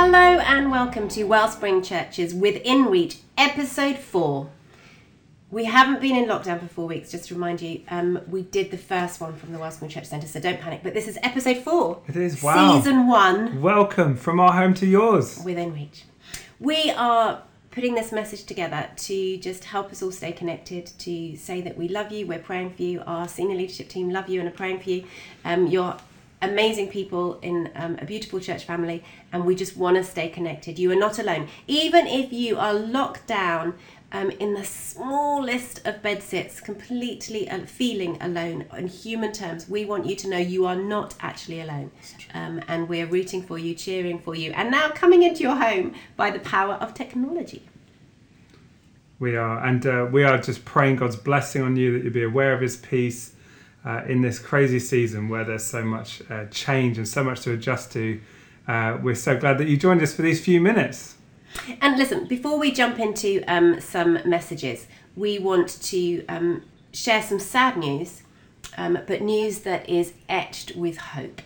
Hello and welcome to Wellspring Churches Within Reach, episode four. We haven't been in lockdown for four weeks, just to remind you. Um, we did the first one from the Wellspring Church Centre, so don't panic. But this is episode four. It is, wow. Season one, Welcome from our home to yours. Within Reach. We are putting this message together to just help us all stay connected, to say that we love you, we're praying for you, our senior leadership team love you and are praying for you. Um, you're amazing people in um, a beautiful church family, and we just want to stay connected. You are not alone. Even if you are locked down um, in the smallest of bed sits, completely feeling alone in human terms, we want you to know you are not actually alone. Um, and we're rooting for you, cheering for you, and now coming into your home by the power of technology. We are, and uh, we are just praying God's blessing on you that you'll be aware of His peace uh, in this crazy season where there's so much uh, change and so much to adjust to. Uh, we're so glad that you joined us for these few minutes. And listen, before we jump into um, some messages, we want to um, share some sad news, um, but news that is etched with hope.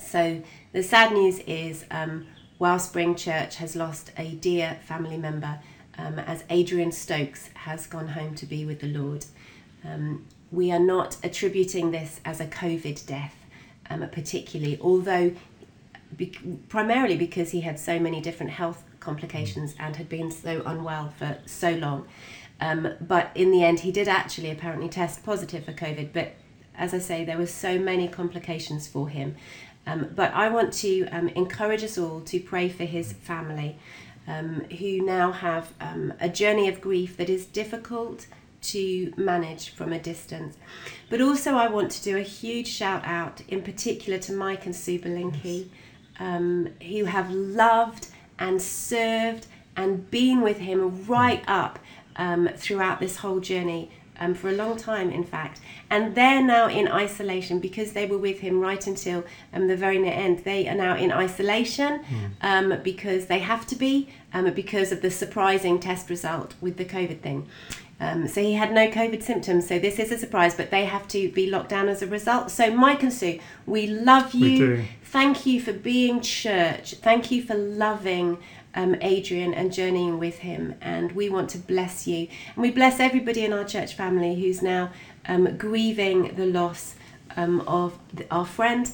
So, the sad news is um, Wellspring Church has lost a dear family member um, as Adrian Stokes has gone home to be with the Lord. We are not attributing this as a COVID death, um, particularly, although be- primarily because he had so many different health complications and had been so unwell for so long. Um, but in the end, he did actually apparently test positive for COVID. But as I say, there were so many complications for him. Um, but I want to um, encourage us all to pray for his family, um, who now have um, a journey of grief that is difficult to manage from a distance. But also, I want to do a huge shout out, in particular, to Mike and Sue Belinky, um, who have loved and served and been with him right up um, throughout this whole journey. Um, for a long time, in fact, and they're now in isolation because they were with him right until um, the very near end. They are now in isolation um, because they have to be um, because of the surprising test result with the COVID thing. Um, so he had no COVID symptoms, so this is a surprise, but they have to be locked down as a result. So, Mike and Sue, we love you. We do. Thank you for being church. Thank you for loving um, Adrian and journeying with him. And we want to bless you. And we bless everybody in our church family who's now um, grieving the loss um, of our friend.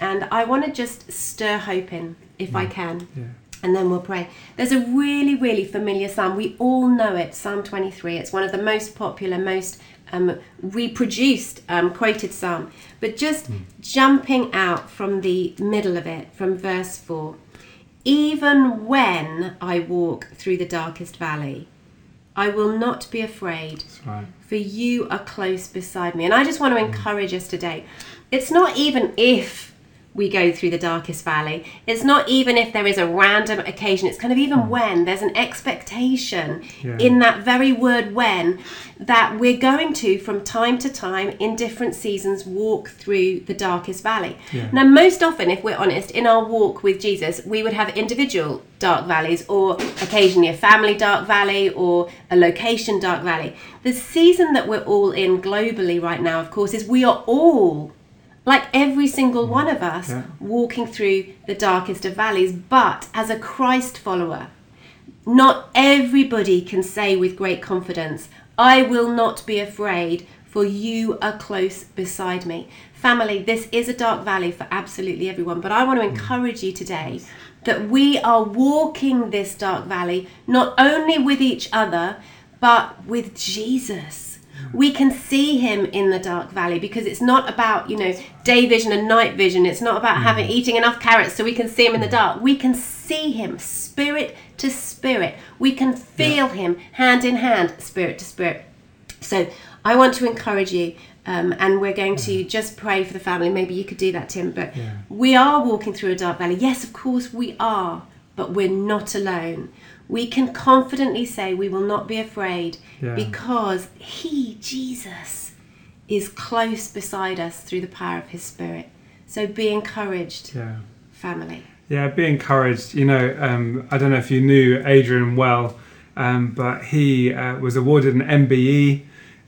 And I want to just stir hope in, if I can Yeah. And then we'll pray. There's a really, really familiar psalm. We all know it, Psalm 23. It's one of the most popular, most um, reproduced, um, quoted psalm. But just jumping out from the middle of it, from verse 4 Even when I walk through the darkest valley, I will not be afraid, That's right. for you are close beside me. And I just want to encourage us today. It's not even if we go through the darkest valley, it's not even if there is a random occasion, it's kind of even hmm. when there's an expectation Yeah. in that very word when that we're going to, from time to time in different seasons, walk through the darkest valley. Yeah. Now, most often, if we're honest, in our walk with Jesus, we would have individual dark valleys or occasionally a family dark valley or a location dark valley. The season that we're all in globally right now, of course, is we are all, like every single mm. one of us, Yeah. walking through the darkest of valleys. But as a Christ follower, not everybody can say with great confidence, I will not be afraid, for you are close beside me. Family, this is a dark valley for absolutely everyone, but I want to mm. encourage you today that we are walking this dark valley not only with each other, but with Jesus. We can see him in the dark valley because it's not about, you know, day vision and night vision. It's not about having mm. eating enough carrots so we can see him in the mm. dark. We can see him spirit to spirit. We can feel him hand in hand, spirit to spirit. So I want to encourage you, um, and we're going to mm. just pray for the family. Maybe you could do that, Tim. But Yeah. we are walking through a dark valley. Yes, of course we are, but we're not alone. We can confidently say we will not be afraid Yeah. because He, Jesus, is close beside us through the power of His Spirit. So be encouraged, Yeah. family. Yeah, be encouraged. You know, um, I don't know if you knew Adrian well, um, but he uh, was awarded an MBE.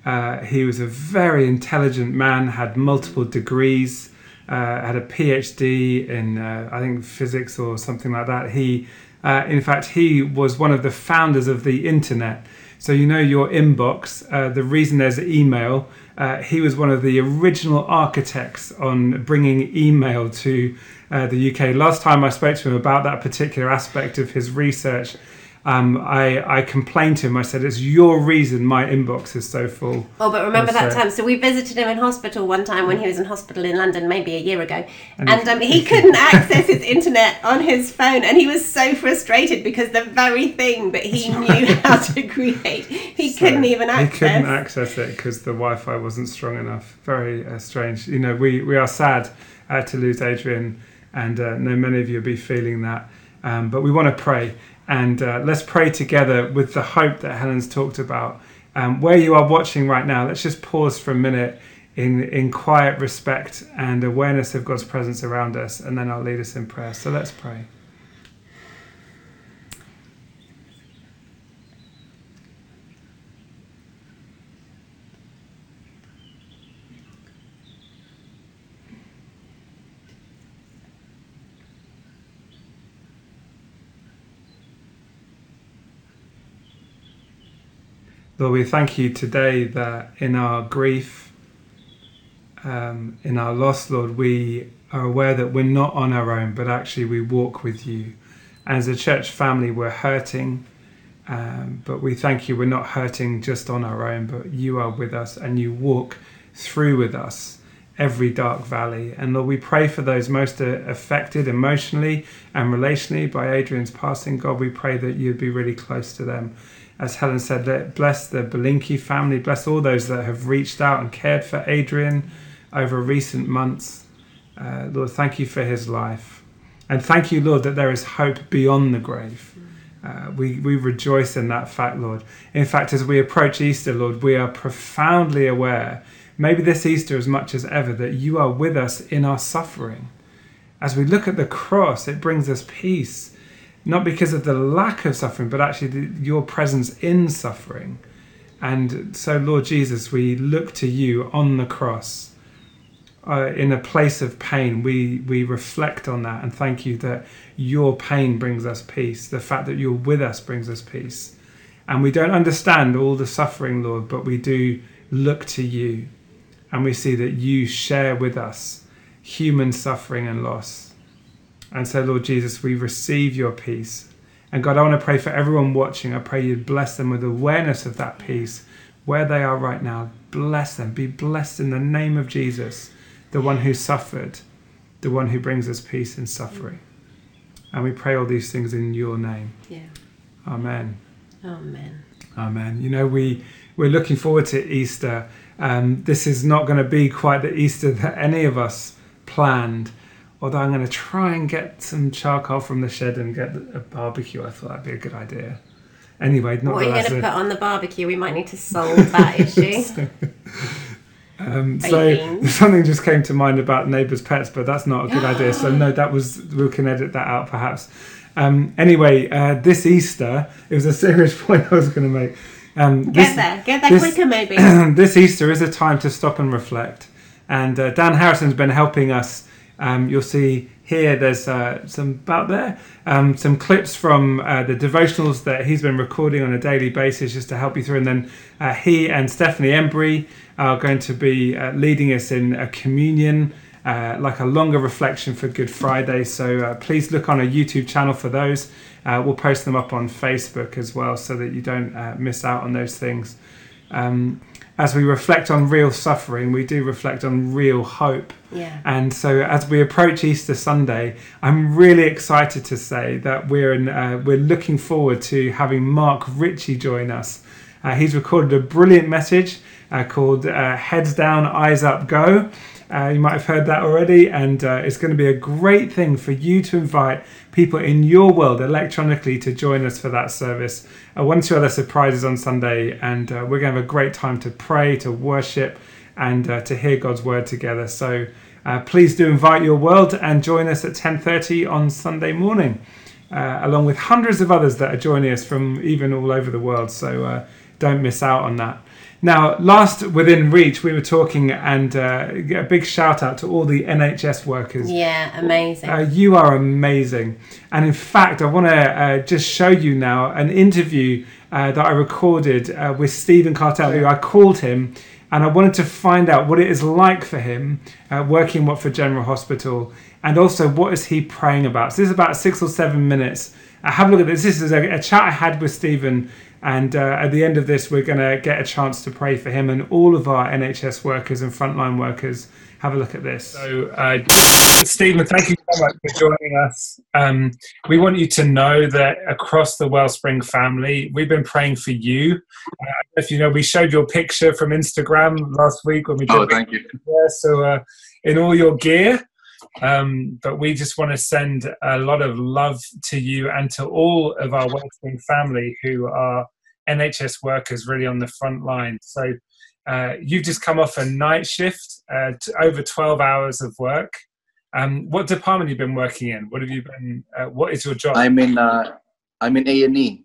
Uh, he was a very intelligent man, had multiple degrees, uh, had a PhD in, uh, I think, physics or something like that. He, uh, in fact, he was one of the founders of the internet. So you know your inbox. Uh, the reason there's email. Uh, he was one of the original architects on bringing email to uh, the UK. Last time I spoke to him about that particular aspect of his research, um, I, I complained to him. I said, "It's your reason my inbox is so full." Oh, but remember that so- time? So we visited him in hospital one time when he was in hospital in London, maybe a year ago, And and, he- um, he couldn't access his internet on his phone, and he was so frustrated because the very thing that he knew how to create, he So couldn't even access. He couldn't access it because the Wi-Fi wasn't strong enough. Very uh, strange. You know, we, we are sad uh, to lose Adrian, and uh, know many of you will be feeling that. Um, but we want to pray, and uh, let's pray together with the hope that Helen's talked about. Um, where you are watching right now, let's just pause for a minute in in quiet respect and awareness of God's presence around us, and then I'll lead us in prayer. So let's pray. Lord, we thank you today that in our grief, um, in our loss, Lord, we are aware that we're not on our own, but actually we walk with you. As a church family, we're hurting, um, but we thank you we're not hurting just on our own, but you are with us and you walk through with us every dark valley. And Lord, we pray for those most uh, affected emotionally and relationally by Adrian's passing. God, we pray that you'd be really close to them as Helen said, bless the Belinki family, bless all those that have reached out and cared for Adrian over recent months. Uh, Lord, thank you for his life. And thank you, Lord, that there is hope beyond the grave. Uh, we, we rejoice in that fact, Lord. In fact, as we approach Easter, Lord, we are profoundly aware, maybe this Easter as much as ever, that you are with us in our suffering. As we look at the cross, it brings us peace not because of the lack of suffering, but actually the, your presence in suffering. And so, Lord Jesus, we look to you on the cross. Uh, in a place of pain, we, we reflect on that and thank you that your pain brings us peace. The fact that you're with us brings us peace. And we don't understand all the suffering, Lord, but we do look to you and we see that you share with us human suffering and loss. And say, Lord Jesus, we receive your peace. And God, I want to pray for everyone watching. I pray you bless them with awareness of that peace where they are right now. Bless them. Be blessed in the name of Jesus, the one who suffered, the one who brings us peace in suffering. And we pray all these things in your name. Yeah. Amen. Amen. Amen. You know, we we're looking forward to Easter. Um, this is not going to be quite the Easter that any of us planned. Although I'm going to try and get some charcoal from the shed and get a barbecue. I thought that'd be a good idea. Anyway, not What are you going to put on the barbecue? We might need to solve that issue. um, so Baking. something just came to mind about neighbours' pets, but that's not a good idea. So no, that was we can edit that out perhaps. Um, anyway, uh, this Easter, it was a serious point I was going to make. Um, Get this- there. Get there this- quicker, maybe. this Easter is a time to stop and reflect. And uh, Dan Harrison's been helping us. Um, you'll see here there's uh, some about there, um, some clips from uh, the devotionals that he's been recording on a daily basis just to help you through. And then uh, he and Stephanie Embry are going to be uh, leading us in a communion, uh, like a longer reflection for Good Friday. So uh, please look on a YouTube channel for those. We'll post them up on Facebook as well so that you don't miss out on those things. Um, as we reflect on real suffering, we do reflect on real hope. Yeah. And so, as we approach Easter Sunday, I'm really excited to say that we're in, uh, we're looking forward to having Mark Ritchie join us. Uh, he's recorded a brilliant message uh, called uh, "Heads Down, Eyes Up, Go." Uh, you might have heard that already, and uh, it's going to be a great thing for you to invite people in your world electronically to join us for that service. Uh, one or two other surprises on Sunday, and uh, we're going to have a great time to pray, to worship, and uh, to hear God's word together. So uh, please do invite your world and join us at 10:30 on Sunday morning, along with hundreds of others that are joining us from even all over the world. So don't miss out on that. Now, last within reach, we were talking, and uh, a big shout out to all the NHS workers. Yeah, amazing. Uh, you are amazing, and in fact, I want to uh, just show you now an interview uh, that I recorded uh, with Stephen Cartel, who I called him, and I wanted to find out what it is like for him uh, working for General Hospital, and also what is he praying about. So this is about six or seven minutes. Uh, have a look at this. This is a, a chat I had with Stephen and uh, at the end of this, we're going to get a chance to pray for him and all of our NHS workers and frontline workers. Have a look at this. So, uh, Stephen, thank you so much for joining us. Um, we want you to know that across the Wellspring family, we've been praying for you. Uh, if you know, we showed your picture from Instagram last week when we did. Oh, thank you. Yeah, so, uh, in all your gear, um, but we just want to send a lot of love to you and to all of our Wellspring family who are NHS workers really on the front line. So uh, you've just come off a night shift, uh, over 12 hours of work. Um, what department have you been working in? What have you been? Uh, what is your job? I'm in. Uh, I'm in A and E.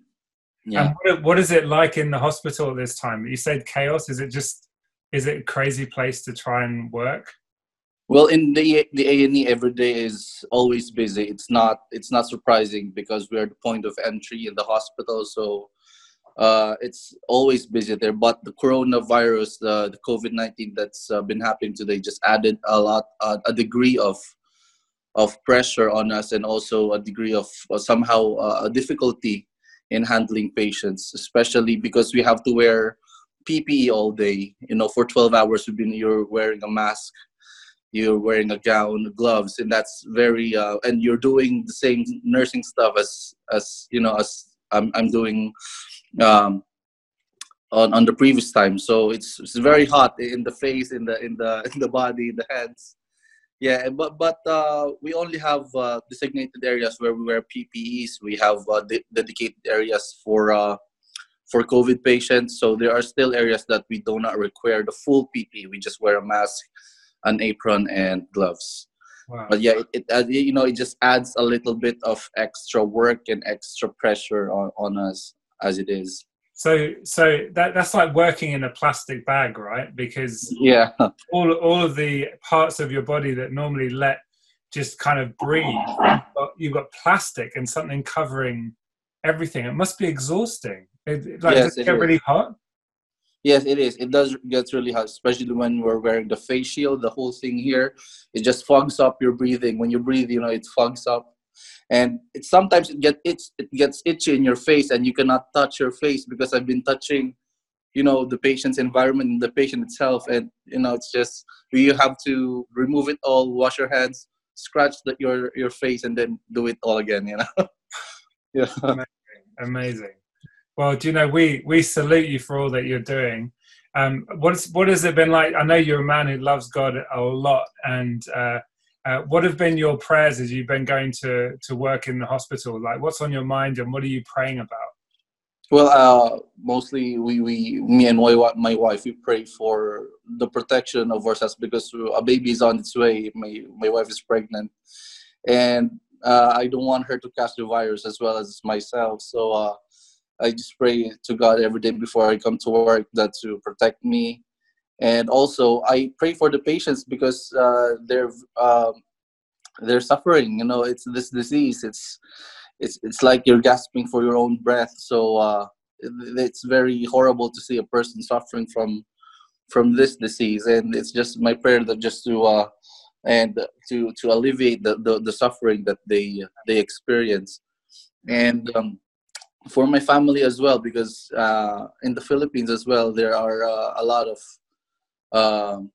Yeah. And what, what is it like in the hospital at this time? You said chaos. Is it just? Is it a crazy place to try and work? Well, in the the A and E, every day is always busy. It's not it's not surprising because we're the point of entry in the hospital, so uh, it's always busy there. But the coronavirus, uh, the COVID nineteen that's uh, been happening today, just added a lot, uh, a degree of of pressure on us, and also a degree of uh, somehow uh, a difficulty in handling patients, especially because we have to wear PPE all day. You know, for twelve hours, we've been you're wearing a mask. You're wearing a gown, gloves, and that's very. and you're doing the same nursing stuff as as you know as I'm I'm doing um, on, on the previous time. So it's, it's very hot in the face, in the in the in the body, in the hands. Yeah, but but uh, we only have uh, designated areas where we wear PPEs. We have uh, de- dedicated areas for uh, for COVID patients. So there are still areas that we do not require the full PPE. We just wear a mask, an apron, and gloves. Wow. But yeah, it, it you know it just adds a little bit of extra work and extra pressure on, on us as it is. So, so that that's like working in a plastic bag, right? Because yeah, all all of the parts of your body that normally let just kind of breathe, you've got plastic and something covering everything. It must be exhausting. It, like, yes, does it, it get is. really hot? Yes, it is. It does get really hot, especially when we're wearing the face shield. The whole thing here, it just fogs up your breathing. When you breathe, you know, it fogs up and it sometimes it get itch, it gets itchy in your face and you cannot touch your face because i've been touching you know the patient's environment and the patient itself. And you know it's just you have to remove it all wash your hands scratch the, your your face and then do it all again you know? Yeah. Amazing. amazing. Well do you know we we salute you for all that you're doing. Um what's what has it been like? I know you're a man who loves god a lot and uh uh, what have been your prayers as you've been going to, to work in the hospital? Like, what's on your mind and what are you praying about? Well, uh, mostly we, we, me and my, wife, we pray for the protection of ourselves because a baby is on its way. My, my wife is pregnant, and uh, I don't want her to catch the virus as well as myself. So uh, I just pray to God every day before I come to work that to protect me and also i pray for the patients because uh, they're um, they're suffering you know it's this disease. It's it's it's like you're gasping for your own breath. So uh, it's very horrible to see a person suffering from from this disease. And it's just my prayer that just to uh and to to alleviate the the, the suffering that they they experience. And um, for my family as well because uh, in the philippines as well there are uh, a lot of um,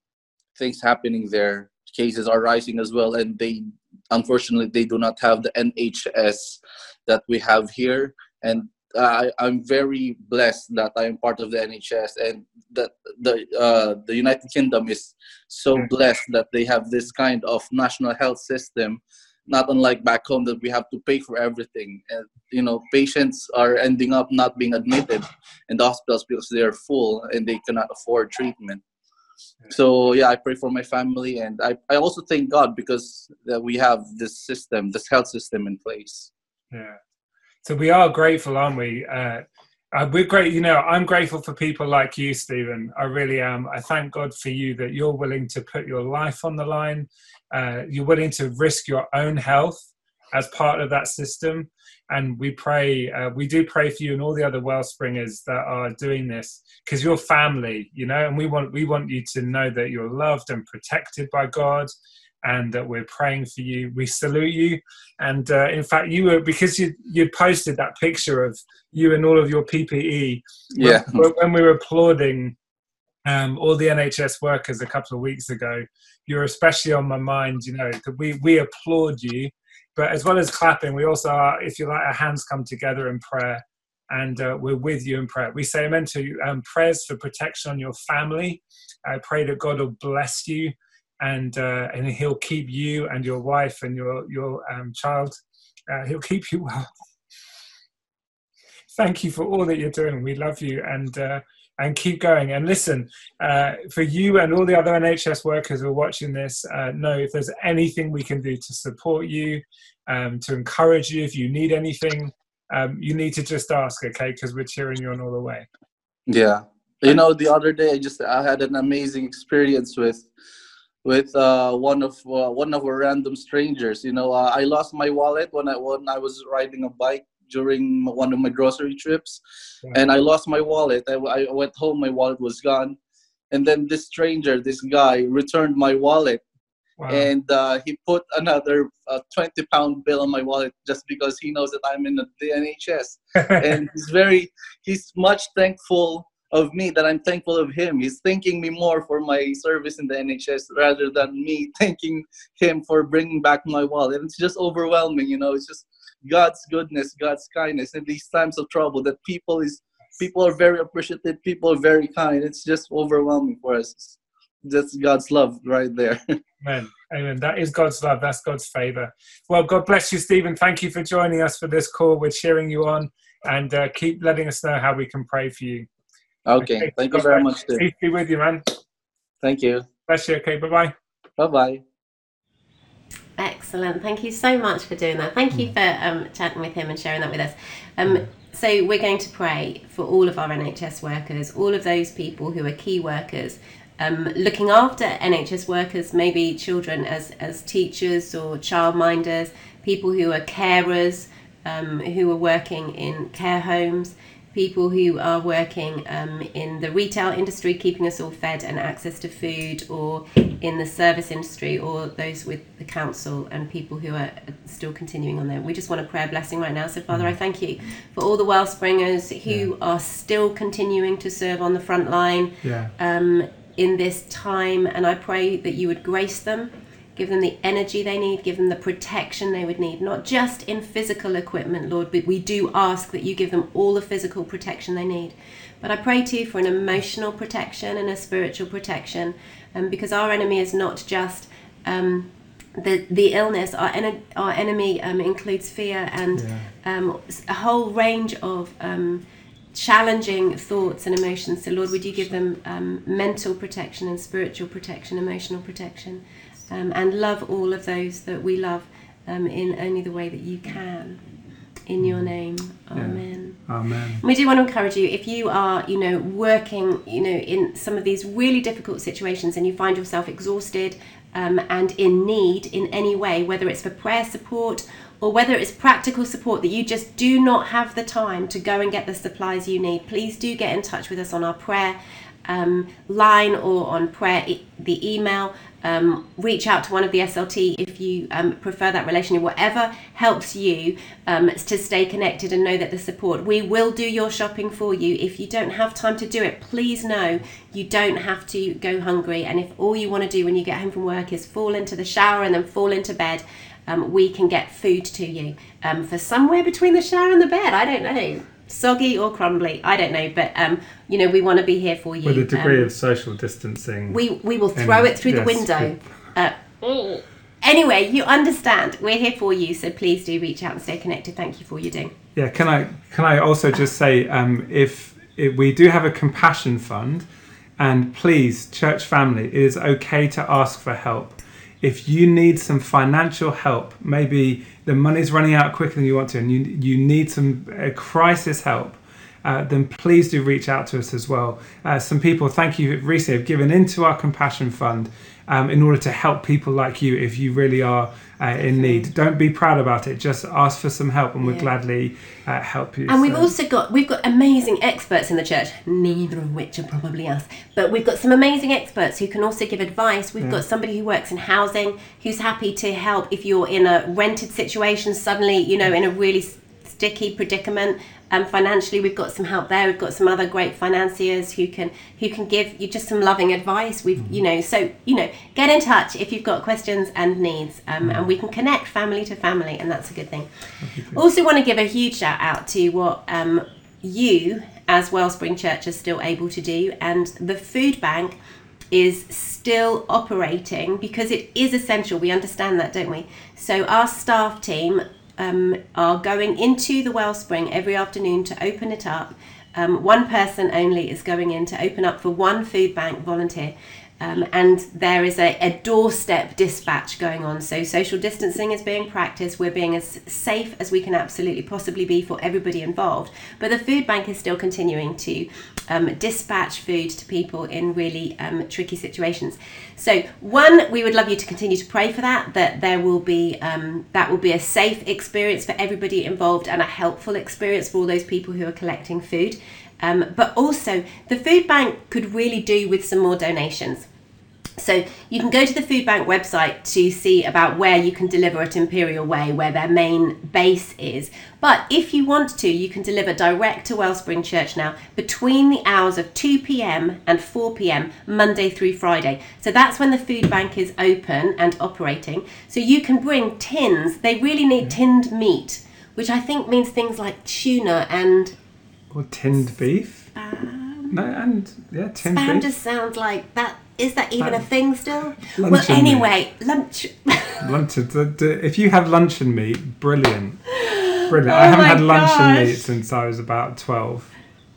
things happening there. Cases are rising as well, and they unfortunately they do not have the NHS that we have here. And I, I'm very blessed that I am part of the NHS, and that the uh, the United Kingdom is so mm. blessed that they have this kind of national health system not unlike back home that we have to pay for everything and you know patients are ending up not being admitted in the hospitals because they are full and they cannot afford treatment so yeah i pray for my family and i, I also thank god because that we have this system this health system in place yeah so we are grateful aren't we uh, Uh, we're great. You know, I'm grateful for people like you, Stephen. I really am. I thank God for you that you're willing to put your life on the line. Uh, you're willing to risk your own health as part of that system. And we pray, uh, we do pray for you and all the other Wellspringers that are doing this because you're family, you know, and we want we want you to know that you're loved and protected by God and that we're praying for you. We salute you. And uh, in fact, you were because you you posted that picture of you and all of your PPE. Yeah. When, when we were applauding um, all the NHS workers a couple of weeks ago, you're especially on my mind. You know that we we applaud you, but as well as clapping, we also are, if you like, our hands come together in prayer. And uh, we're with you in prayer. We say amen to um, prayers for protection on your family. I pray that God will bless you and uh, and he'll keep you and your wife and your your um, child. Uh, he'll keep you well. Thank you for all that you're doing. We love you and uh, and keep going. And listen, uh, for you and all the other NHS workers who are watching this, uh, know if there's anything we can do to support you, um, to encourage you. If you need anything, um, you need to just ask, okay? Because we're cheering you on all the way. Yeah. You know, the other day I just I had an amazing experience with with uh, one of uh, one of our random strangers. You know, uh, I lost my wallet when I when I was riding a bike during one of my grocery trips, yeah. and I lost my wallet. I, I went home, my wallet was gone, and then this stranger, this guy, returned my wallet. Wow. And uh, he put another uh, 20 pound bill on my wallet just because he knows that I'm in the, the NHS. and he's very, he's much thankful of me that I'm thankful of him. He's thanking me more for my service in the NHS rather than me thanking him for bringing back my wallet. It's just overwhelming, you know. It's just God's goodness, God's kindness in these times of trouble that people is people are very appreciative, people are very kind. It's just overwhelming for us. That's God's love right there. Amen. Amen. That is God's love. That's God's favor. Well, God bless you, Stephen. Thank you for joining us for this call. We're cheering you on and uh, keep letting us know how we can pray for you. Okay. okay. Thank God you very much. Peace be with you, man. Thank you. Bless you. Okay. Bye bye. Bye bye. Excellent. Thank you so much for doing that. Thank you hmm. for um, chatting with him and sharing that with us. Um, so, we're going to pray for all of our NHS workers, all of those people who are key workers, um, looking after NHS workers, maybe children as, as teachers or childminders, people who are carers, um, who are working in care homes people who are working um, in the retail industry, keeping us all fed and access to food, or in the service industry, or those with the council and people who are still continuing on there. We just want a prayer blessing right now. So, Father, I thank you for all the Wellspringers who yeah. are still continuing to serve on the front line yeah. um, in this time, and I pray that you would grace them give them the energy they need, give them the protection they would need, not just in physical equipment, Lord, but we do ask that you give them all the physical protection they need. But I pray to you for an emotional protection and a spiritual protection, um, because our enemy is not just um, the the illness. Our en- our enemy um, includes fear and yeah. Um, a whole range of um, challenging thoughts and emotions. So, Lord, would you give them um, mental protection and spiritual protection, emotional protection? Um, and love all of those that we love um, in only the way that you can. In your mm. name, Amen. Yeah. Amen. We do want to encourage you if you are, you know, working, you know, in some of these really difficult situations and you find yourself exhausted um, and in need in any way, whether it's for prayer support or whether it's practical support that you just do not have the time to go and get the supplies you need, please do get in touch with us on our prayer um, line or on prayer, e- the email. Um, reach out to one of the SLT if you um, prefer that relationship, whatever helps you um, to stay connected and know that the support. We will do your shopping for you. If you don't have time to do it, please know you don't have to go hungry. And if all you want to do when you get home from work is fall into the shower and then fall into bed, um, we can get food to you um, for somewhere between the shower and the bed. I don't know soggy or crumbly. I don't know, but um, you know, we want to be here for you. With a degree um, of social distancing. We we will throw it through yes. the window. Uh, anyway, you understand. We're here for you, so please do reach out and stay connected. Thank you for you're doing. Yeah, can I can I also just say um, if, if we do have a compassion fund, and please, church family, it is okay to ask for help. If you need some financial help, maybe the money's running out quicker than you want to, and you you need some uh, crisis help, uh, then please do reach out to us as well. Uh, some people, thank you, recently have given into our compassion fund um, in order to help people like you if you really are uh, in need. Don't be proud about it. Just ask for some help, and we'll Yeah. gladly uh, help you. And we've also got we've got amazing experts in the church, neither of which are probably us. But we've got some amazing experts who can also give advice. We've Yeah. got somebody who works in housing who's happy to help if you're in a rented situation suddenly, you know, in a really sticky predicament. Um, financially, we've got some help there. We've got some other great financiers who can who can give you just some loving advice. We've you know so you know get in touch if you've got questions and needs, um, and we can connect family to family, and that's a good thing. Also, want to give a huge shout out to what um, you, as Wellspring Church, are still able to do, and the food bank is still operating because it is essential. We understand that, don't we? So our staff team um, are going into the Wellspring every afternoon to open it up. Um, one person only is going in to open up for one food bank volunteer. Um, and there is a, a doorstep dispatch going on. So social distancing is being practiced. We're being as safe as we can absolutely possibly be for everybody involved. But the food bank is still continuing to um, dispatch food to people in really um, tricky situations. So one, we would love you to continue to pray for that. That there will be um, that will be a safe experience for everybody involved and a helpful experience for all those people who are collecting food. Um, but also, the food bank could really do with some more donations. So you can go to the food bank website to see about where you can deliver at Imperial Way, where their main base is. But if you want to, you can deliver direct to Wellspring Church now between the hours of 2 p.m. and 4 p.m. Monday through Friday. So that's when the food bank is open and operating. So you can bring tins. They really need tinned meat, which I think means things like tuna and or tinned beef. spam. No, and yeah, tinned Spam beef. just sounds like that. Is that even a thing still? well, Luncheon meat. anyway, lunch. Luncheon. the- the- If you have luncheon meat, brilliant. Brilliant. I Oh haven't had luncheon gosh. meat since I was about 12.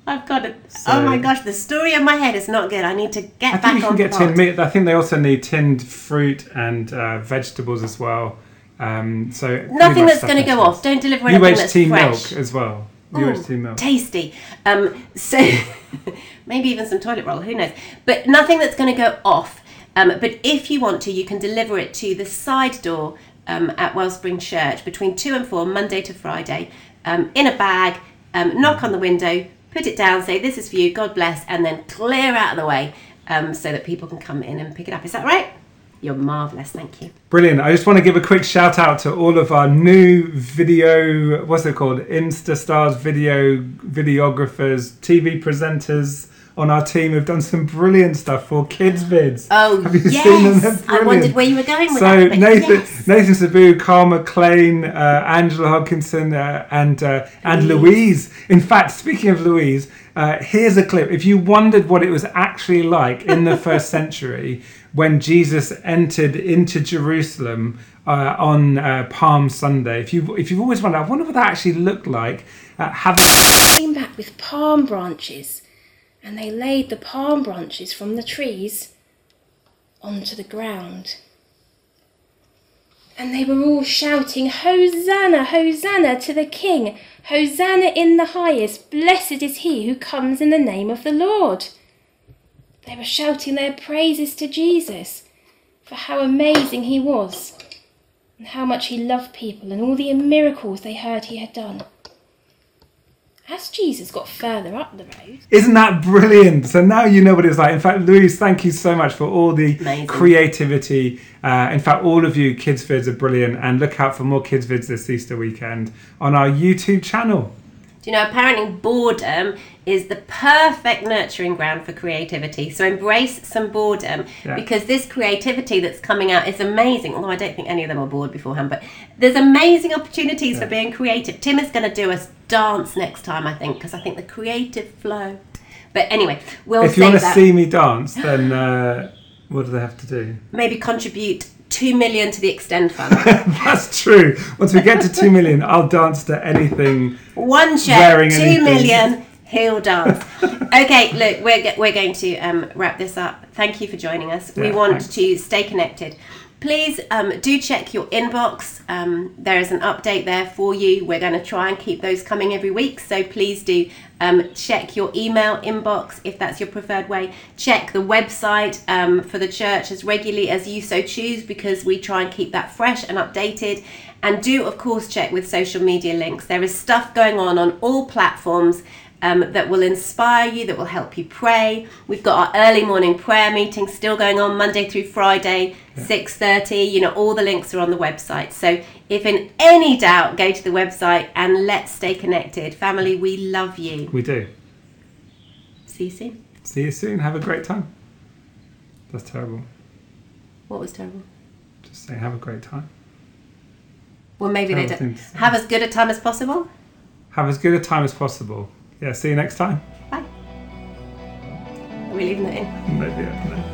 I've got it. So- oh my gosh, the story in my head is not good. I need to get I back think you on can get tinned meat. I think they also need tinned fruit and uh, vegetables as well. Um, so Nothing that's going to go off. Don't deliver anything that's UHT fresh. milk as well. Ooh, UHT milk. Tasty. Um, so maybe even some toilet roll. Who knows? But nothing that's going to go off. Um, but if you want to, you can deliver it to the side door um, at Wellspring Church between two and four, Monday to Friday, um, in a bag. Um, knock on the window, put it down, say this is for you, God bless, and then clear out of the way um, so that people can come in and pick it up. Is that right? You're marvelous. Thank you. Brilliant. I just want to give a quick shout out to all of our new video, what's it called? Insta stars, video videographers, TV presenters on our team who've done some brilliant stuff for kids vids. Oh Have you yes, seen them? They're I wondered where you were going with So that. but Nathan, yes. Nathan Sabu, Carl McLean, uh, Angela Hodkinson, uh, and uh, and Louise. In fact, speaking of Louise, uh, here's a clip. If you wondered what it was actually like in the first century when Jesus entered into Jerusalem uh, on uh, Palm Sunday, if you if you've always wondered, I wonder what that actually looked like, uh, having came back with palm branches and they laid the palm branches from the trees onto the ground. And they were all shouting, Hosanna, Hosanna to the King! Hosanna in the highest! Blessed is he who comes in the name of the Lord! They were shouting their praises to Jesus for how amazing he was and how much he loved people and all the miracles they heard he had done. As Jesus got further up the road, Isn't that brilliant? So now you know what it's like. In fact, Louise, thank you so much for all the Amazing. creativity. Uh, in fact, all of you kids vids are brilliant, and look out for more kids vids this Easter weekend on our YouTube channel. Do you know, apparently boredom is the perfect nurturing ground for creativity. So embrace some boredom Yeah. because this creativity that's coming out is amazing. Although I don't think any of them are bored beforehand, but there's amazing opportunities for being creative. Tim is going to do us dance next time, I think, because I think the creative flow. But anyway, we'll if you want to that. see me dance, then uh, what do they have to do? Maybe contribute two million to the extend fund. That's true. Once we get to two million, I'll dance to anything. One check, two anything. million, he'll dance. okay, look, we're, we're going to um, wrap this up. Thank you for joining us. we want thanks. to stay connected. Please um, do check your inbox. Um, there is an update there for you. We're going to try and keep those coming every week. So please do um, check your email inbox if that's your preferred way. Check the website um, for the church as regularly as you so choose because we try and keep that fresh and updated. And do, of course, check with social media links. There is stuff going on on all platforms um, that will inspire you, that will help you pray. We've got our early morning prayer meeting still going on Monday through Friday, six thirty. You know, all the links are on the website. So if in any doubt, go to the website and let's stay connected. Family, we love you. We do. See you soon. See you soon. Have a great time. That's terrible. What was terrible? Just say have a great time. Well, maybe they Terrible don't to say. have as good a time as possible. Have as good a time as possible. Yeah, see you next time. Bye. Are we leaving that in? Maybe, yeah, no.